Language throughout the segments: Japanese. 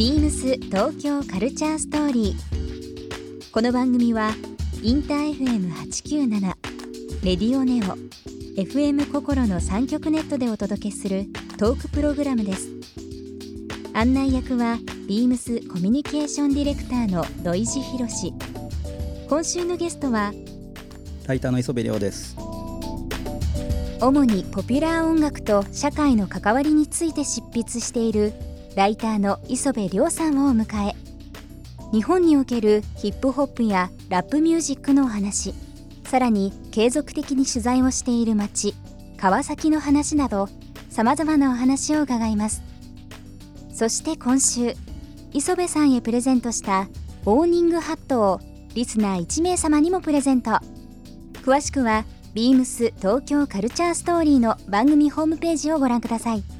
ビームス東京カルチャーストーリー。この番組はインター FM897 レディオネオ FM 心の三極ネットでお届けするトークプログラムです。案内役はビームスコミュニケーションディレクターの土井博志。今週のゲストはライターの磯部亮です。主にポピュラー音楽と社会の関わりについて執筆しているライターの磯部亮さんをお迎え。日本におけるヒップホップやラップミュージックのお話。さらに継続的に取材をしている街川崎の話などさまざまなお話を伺います。そして今週磯部さんへプレゼントしたオーニングハットをリスナー1名様にもプレゼント。詳しくはビームス東京カルチャーストーリーの番組ホームページをご覧ください。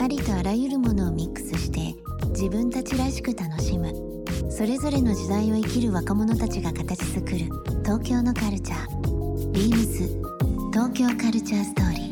ありとあらゆるものをミックスして自分たちらしく楽しむ。それぞれの時代を生きる若者たちが形作る東京のカルチャービームス東京カルチャーストーリー。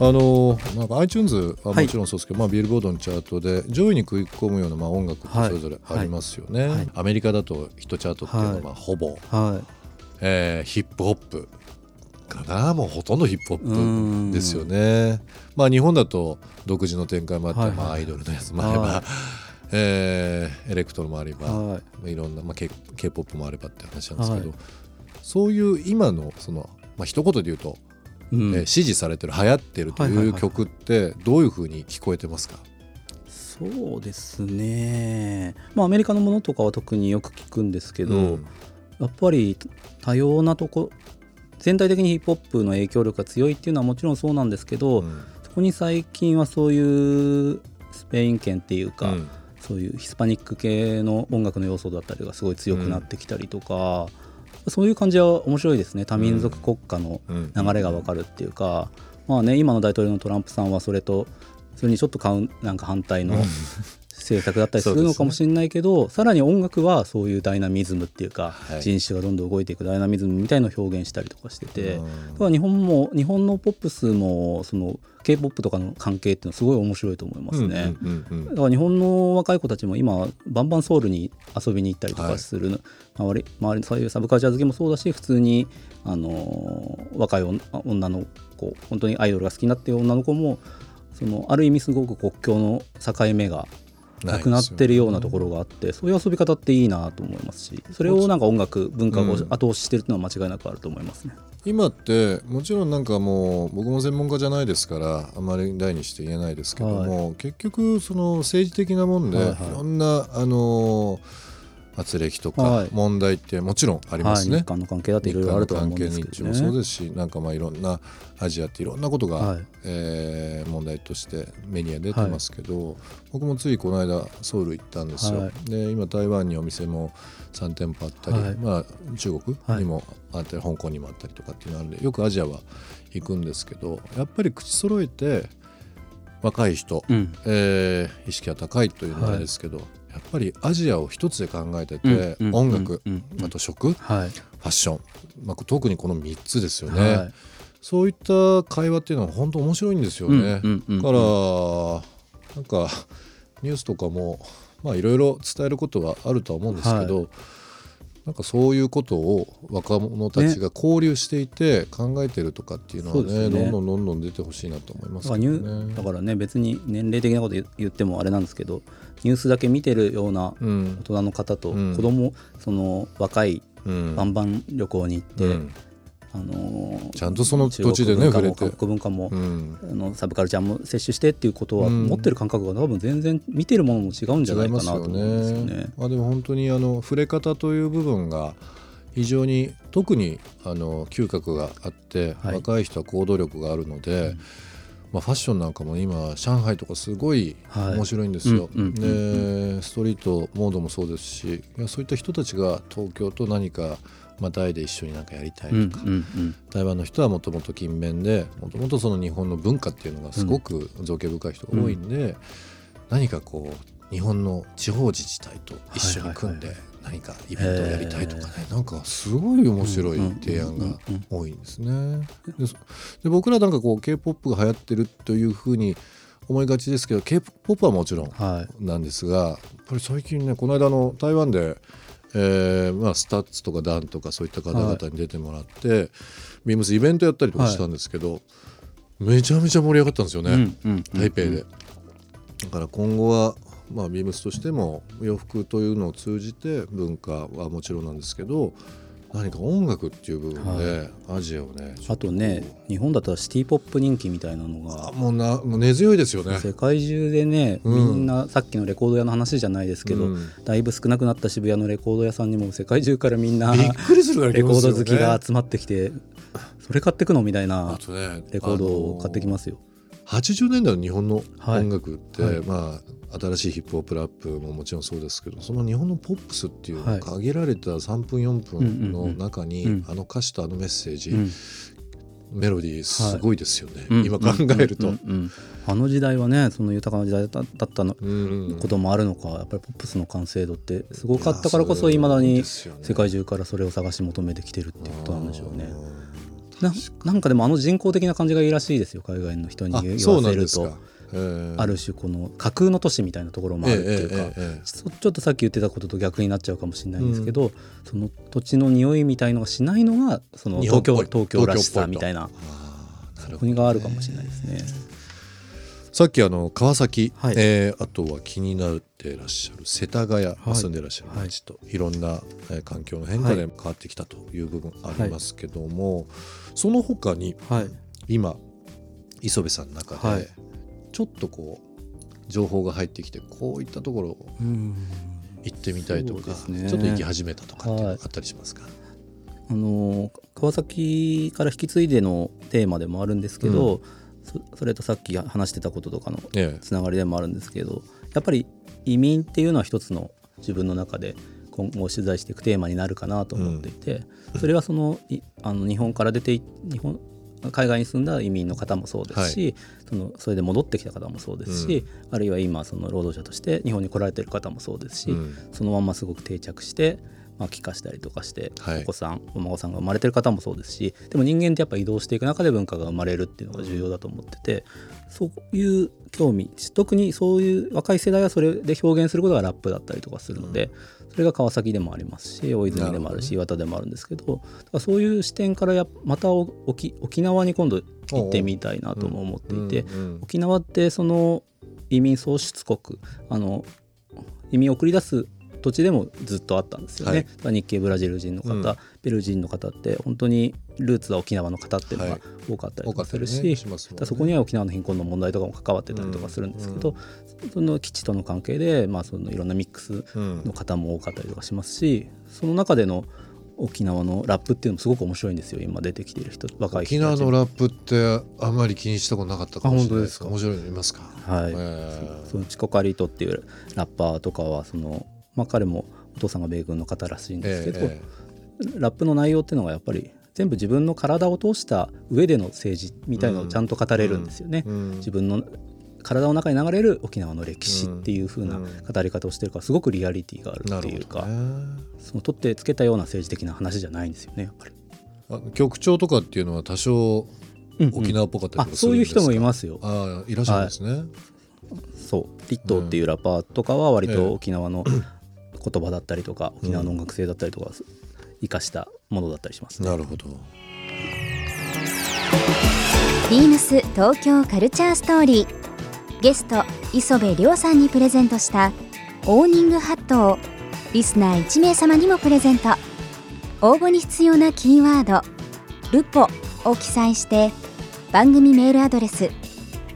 あのなんか iTunes ははい。もちろんそうですけど、まあ、ビルボードのチャートで上位に食い込むようなまあ音楽ってはい。それぞれありますよね、はい。アメリカだとヒットチャートっていうのははい。まあほぼ、はえーヒップホップ。かなもうほとんどヒップホップですよね。まあ日本だと独自の展開もあって、はいはい。まあ、アイドルのやつもあれば、はい。えーエレクトロもあれい。ば、はまあ、いろんな、まあ、K- K-POP もあればって話なんですけど、はい。そういう今のその、まあ一言で言うとえー支持されてる流行ってるとはいう曲ってどういうふうに聞こえてますか、そうですね。まあアメリカのものとかは特によく聞くんですけど、うん。やっぱり多様なとこ全体的にヒップホップの影響力が強いっていうのはもちろんそうなんですけど、うん。そこに最近はそういうスペイン圏っていうか、うん。そういうヒスパニック系の音楽の要素だったりがすごい強くなってきたりとか、そういう感じは面白いですね。多民族国家のうん。流れが分かるっていうか、まあね今の大統領のトランプさんはそれとそれにちょっとカなんか反対の政策だったりするのかもしれないけど、さらに音楽はそういうダイナミズムっていうか、はい。人種がどんどん動いていくダイナミズムみたいのを表現したりとかしてて、うん。日本も日本のポップスもその k p o p とかの関係っていうのはすごい面白いと思いますね。うんうんうんだから日本の若い子たちも今バンバンソウルに遊びに行ったりとかする、周り周りそういうサブカルチャー好きもそうだし普通に、あのー若い女女の子本当にアイドルが好きになってる女の子もそのある意味すごく国境の境目がなくなってるようなところがあってそういう遊び方っていいなと思いますしそれをなんか音楽文化がうん。後押ししてるっていうのは間違いなくあると思いますね。今ってもちろんなんかもう僕も専門家じゃないですからあまり大にして言えないですけども、結局その政治的なもんで、はいはい。いろんなあの圧力とかはい。問題ってもちろんありますね。はい、日韓の関係だっていろいろあるとは思うんですけ日どね。韓の関係もそうですしなんかまあいろんなアジアっていろんなことが、はい。えー問題としてメディアに出てますけど、僕もついこの間ソウル行ったんですよ、はで今台湾にお店も3店舗あったり、はい。まあ、中国にもあったり、香港にもあったりとかっていうのあるんでよくアジアは行くんですけどやっぱり口揃えて若い人、うん。えー意識が高いというのはあれですけど、やっぱりアジアを一つで考えてて、うんうん音楽、うん。うん。あと食、フはい。ァッション、まあ、特にこの3つですよね、はい。そういった会話っていうのは本当面白いんですよね、だからなんかニュースとかもまあいろいろ伝えることはあるとは思うんですけど、なんかそういうことを若者たちが交流していて考えてるとかっていうのはねそうですね。どんどんどんどん出てほしいなと思いますだからニけどね。だからね別に年齢的なこと言ってもあれなんですけどニュースだけ見てるようなうん。大人の方とうん。子供、その若いうん。バンバン旅行に行って、うんあのーちゃんとその土地でね触れて。韓国文化も、うん。あのサブカルチャーも摂取してっていうことは、うん。持ってる感覚が多分全然見てるものも違うんじゃないかなと思うんですよね。あでも本当にあの触れ方という部分が非常に特にあの嗅覚があって、はい。若い人は行動力があるので、まあ、ファッションなんかも今上海とかすごいはい。面白いんですよ。うんうんうんでストリートモードもそうですしいやそういった人たちが東京と何か、まあ、大で一緒になんかやりたいとか、うんうんうん。台湾の人はもともと勤勉でもともとその日本の文化っていうのがすごく造形深い人が多いんで、何かこう日本の地方自治体と一緒に組んではい何かイベントをやりたいとかね、なんかすごい面白い提案が多いんですね。で僕らなんかこう k p o p が流行ってるというふうに思いがちですけど k p o p はもちろんはいなんですがやっぱり最近ねこの間あの台湾で、えーまあ、 STUTS とかダンとかそういった方々に出てもらって、ビームスイベントやったりとかしたんですけど、めちゃめちゃ盛り上がったんですよね、うんうん。台北で。だから今後は、まあ、ビームスとしても洋服というのを通じて文化はもちろんなんですけど何か音楽っていう部分でアジアをね、あとね日本だったらシティ・ポップ人気みたいなのがあもうなもう根強いですよね。世界中でね、うん。みんなさっきのレコード屋の話じゃないですけど、うん。だいぶ少なくなった渋谷のレコード屋さんにも世界中からみんなびっくりするレコード好きがね集まってきてそれ買ってくのみたいあなレコードを買ってきますよ。80年代の日本のはい。音楽って、はい。まあ新しいヒップホップラップももちろんそうですけどその日本のポップスっていうはい。限られた3分4分の中に、あの歌詞とあのメッセージ、うん。メロディーすごいですよね、うん。今考えると。うんうんうんあの時代はねその豊かな時代だだったのうん。こともあるのかやっぱりポップスの完成度ってすごかったからこそいまだに世界中からそれを探し求めてきてるっていうことなんでしょうね。ななんかでもあの人工的な感じがいいらしいですよ海外の人にあ言わせると。ある種この架空の都市みたいなところもあるっていうか、ちょっとさっき言ってたことと逆になっちゃうかもしれないんですけど、その土地の匂いみたいのがしないのがその東京東京らしさみたいな。あーなるほど国があるかもしれないですね。さっきあの川崎、はい。えーあとは気になってらっしゃる世田谷、まあ住んでらっしゃる街と、い、ろんな、えー環境の変化で変わってきたという部分ありますけども、その他にはい、今磯部さんの中で、はい。ちょっとこう情報が入ってきてこういったところ行ってみたいとか、ね。ちょっと行き始めたとかってあったりしますか、あの川崎から引き継いでのテーマでもあるんですけど、そそれとさっき話してたこととかのええ。つながりでもあるんですけどやっぱり移民っていうのは一つの自分の中で今後取材していくテーマになるかなと思っていて、それはそのいあの日本から出てい日本海外に住んだ移民の方もそうですし、そのそれで戻ってきた方もそうですし、あるいは今その労働者として日本に来られてる方もそうですし、うん。そのまんますごく定着して、まあ、帰化したりとかして、はい。お子さんお孫さんが生まれてる方もそうですしでも人間ってやっぱ移動していく中で文化が生まれるっていうのが重要だと思ってて、そういう興味特にそういう若い世代はそれで表現することがラップだったりとかするので、それが川崎でもありますし大泉でもあるし岩田でもあるんですけどそういう視点からやまた沖沖縄に今度行ってみたいなとも思っていて、うんうん。沖縄ってその移民創出国あの移民を送り出す土地でもずっとあったんですよね、日系ブラジル人の方、うん。ペルー人の方って本当にルーツは沖縄の方っていうのがはい。多かったりするし、ねしますもんね。だからそこには沖縄の貧困の問題とかも関わってたりとかするんですけど、その基地との関係で、まあ、そのいろんなミックスうんの方も多かったりとかしますしその中での沖縄のラップっていうのもすごく面白いんですよ。今出てきている人若い人沖縄のラップってあんまり気にしたことなかったかもしれないですあ本面白いのいますか？はい、えー。そのチコカリトっていうラッパーとかはその、まあ、彼もお父さんが米軍の方らしいんですけど、えラップの内容っていうのがやっぱり全部自分の体を通した上での政治みたいのをちゃんと語れるんですよね。えうん。自分の体の中に流れる沖縄の歴史っていう風な語り方をしてるからすごくリアリティがあるなっていうか、ね。その取ってつけたような政治的な話じゃないんですよねやっぱり。あ局長とかっていうのは多少うんうん。沖縄っぽかったりあとかするんですか、そういう人もいますよ。ああいらっしゃるんですね、そう。リットーっていうラッパーとかは割ええ。と沖縄の言葉だったりとか沖縄の音楽性だったりとか生かしたものだったりしますね。なるほど。ビームス東京カルチャーストーリー。ゲスト磯部亮さんにプレゼントしたオーニングハットをリスナー1名様にもプレゼント。応募に必要なキーワード「ルポ」を記載して番組メールアドレス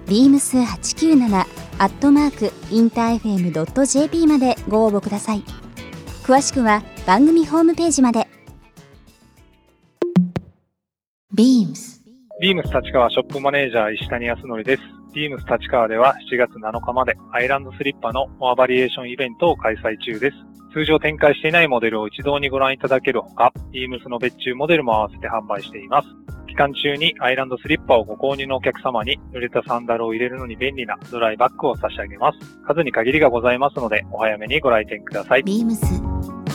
beams897 アットマークインター FM.jp までご応募ください詳しくは番組ホームページまで Beams ビームス立川ショップマネージャー石谷康則です。ビームス立川では7月7日までアイランドスリッパのモアバリエーションイベントを開催中です。通常展開していないモデルを一堂にご覧いただけるほか、ビームスの別注モデルも合わせて販売しています。期間中にアイランドスリッパをご購入のお客様に濡れたサンダルを入れるのに便利なドライバッグを差し上げます。数に限りがございますので、お早めにご来店ください。ビ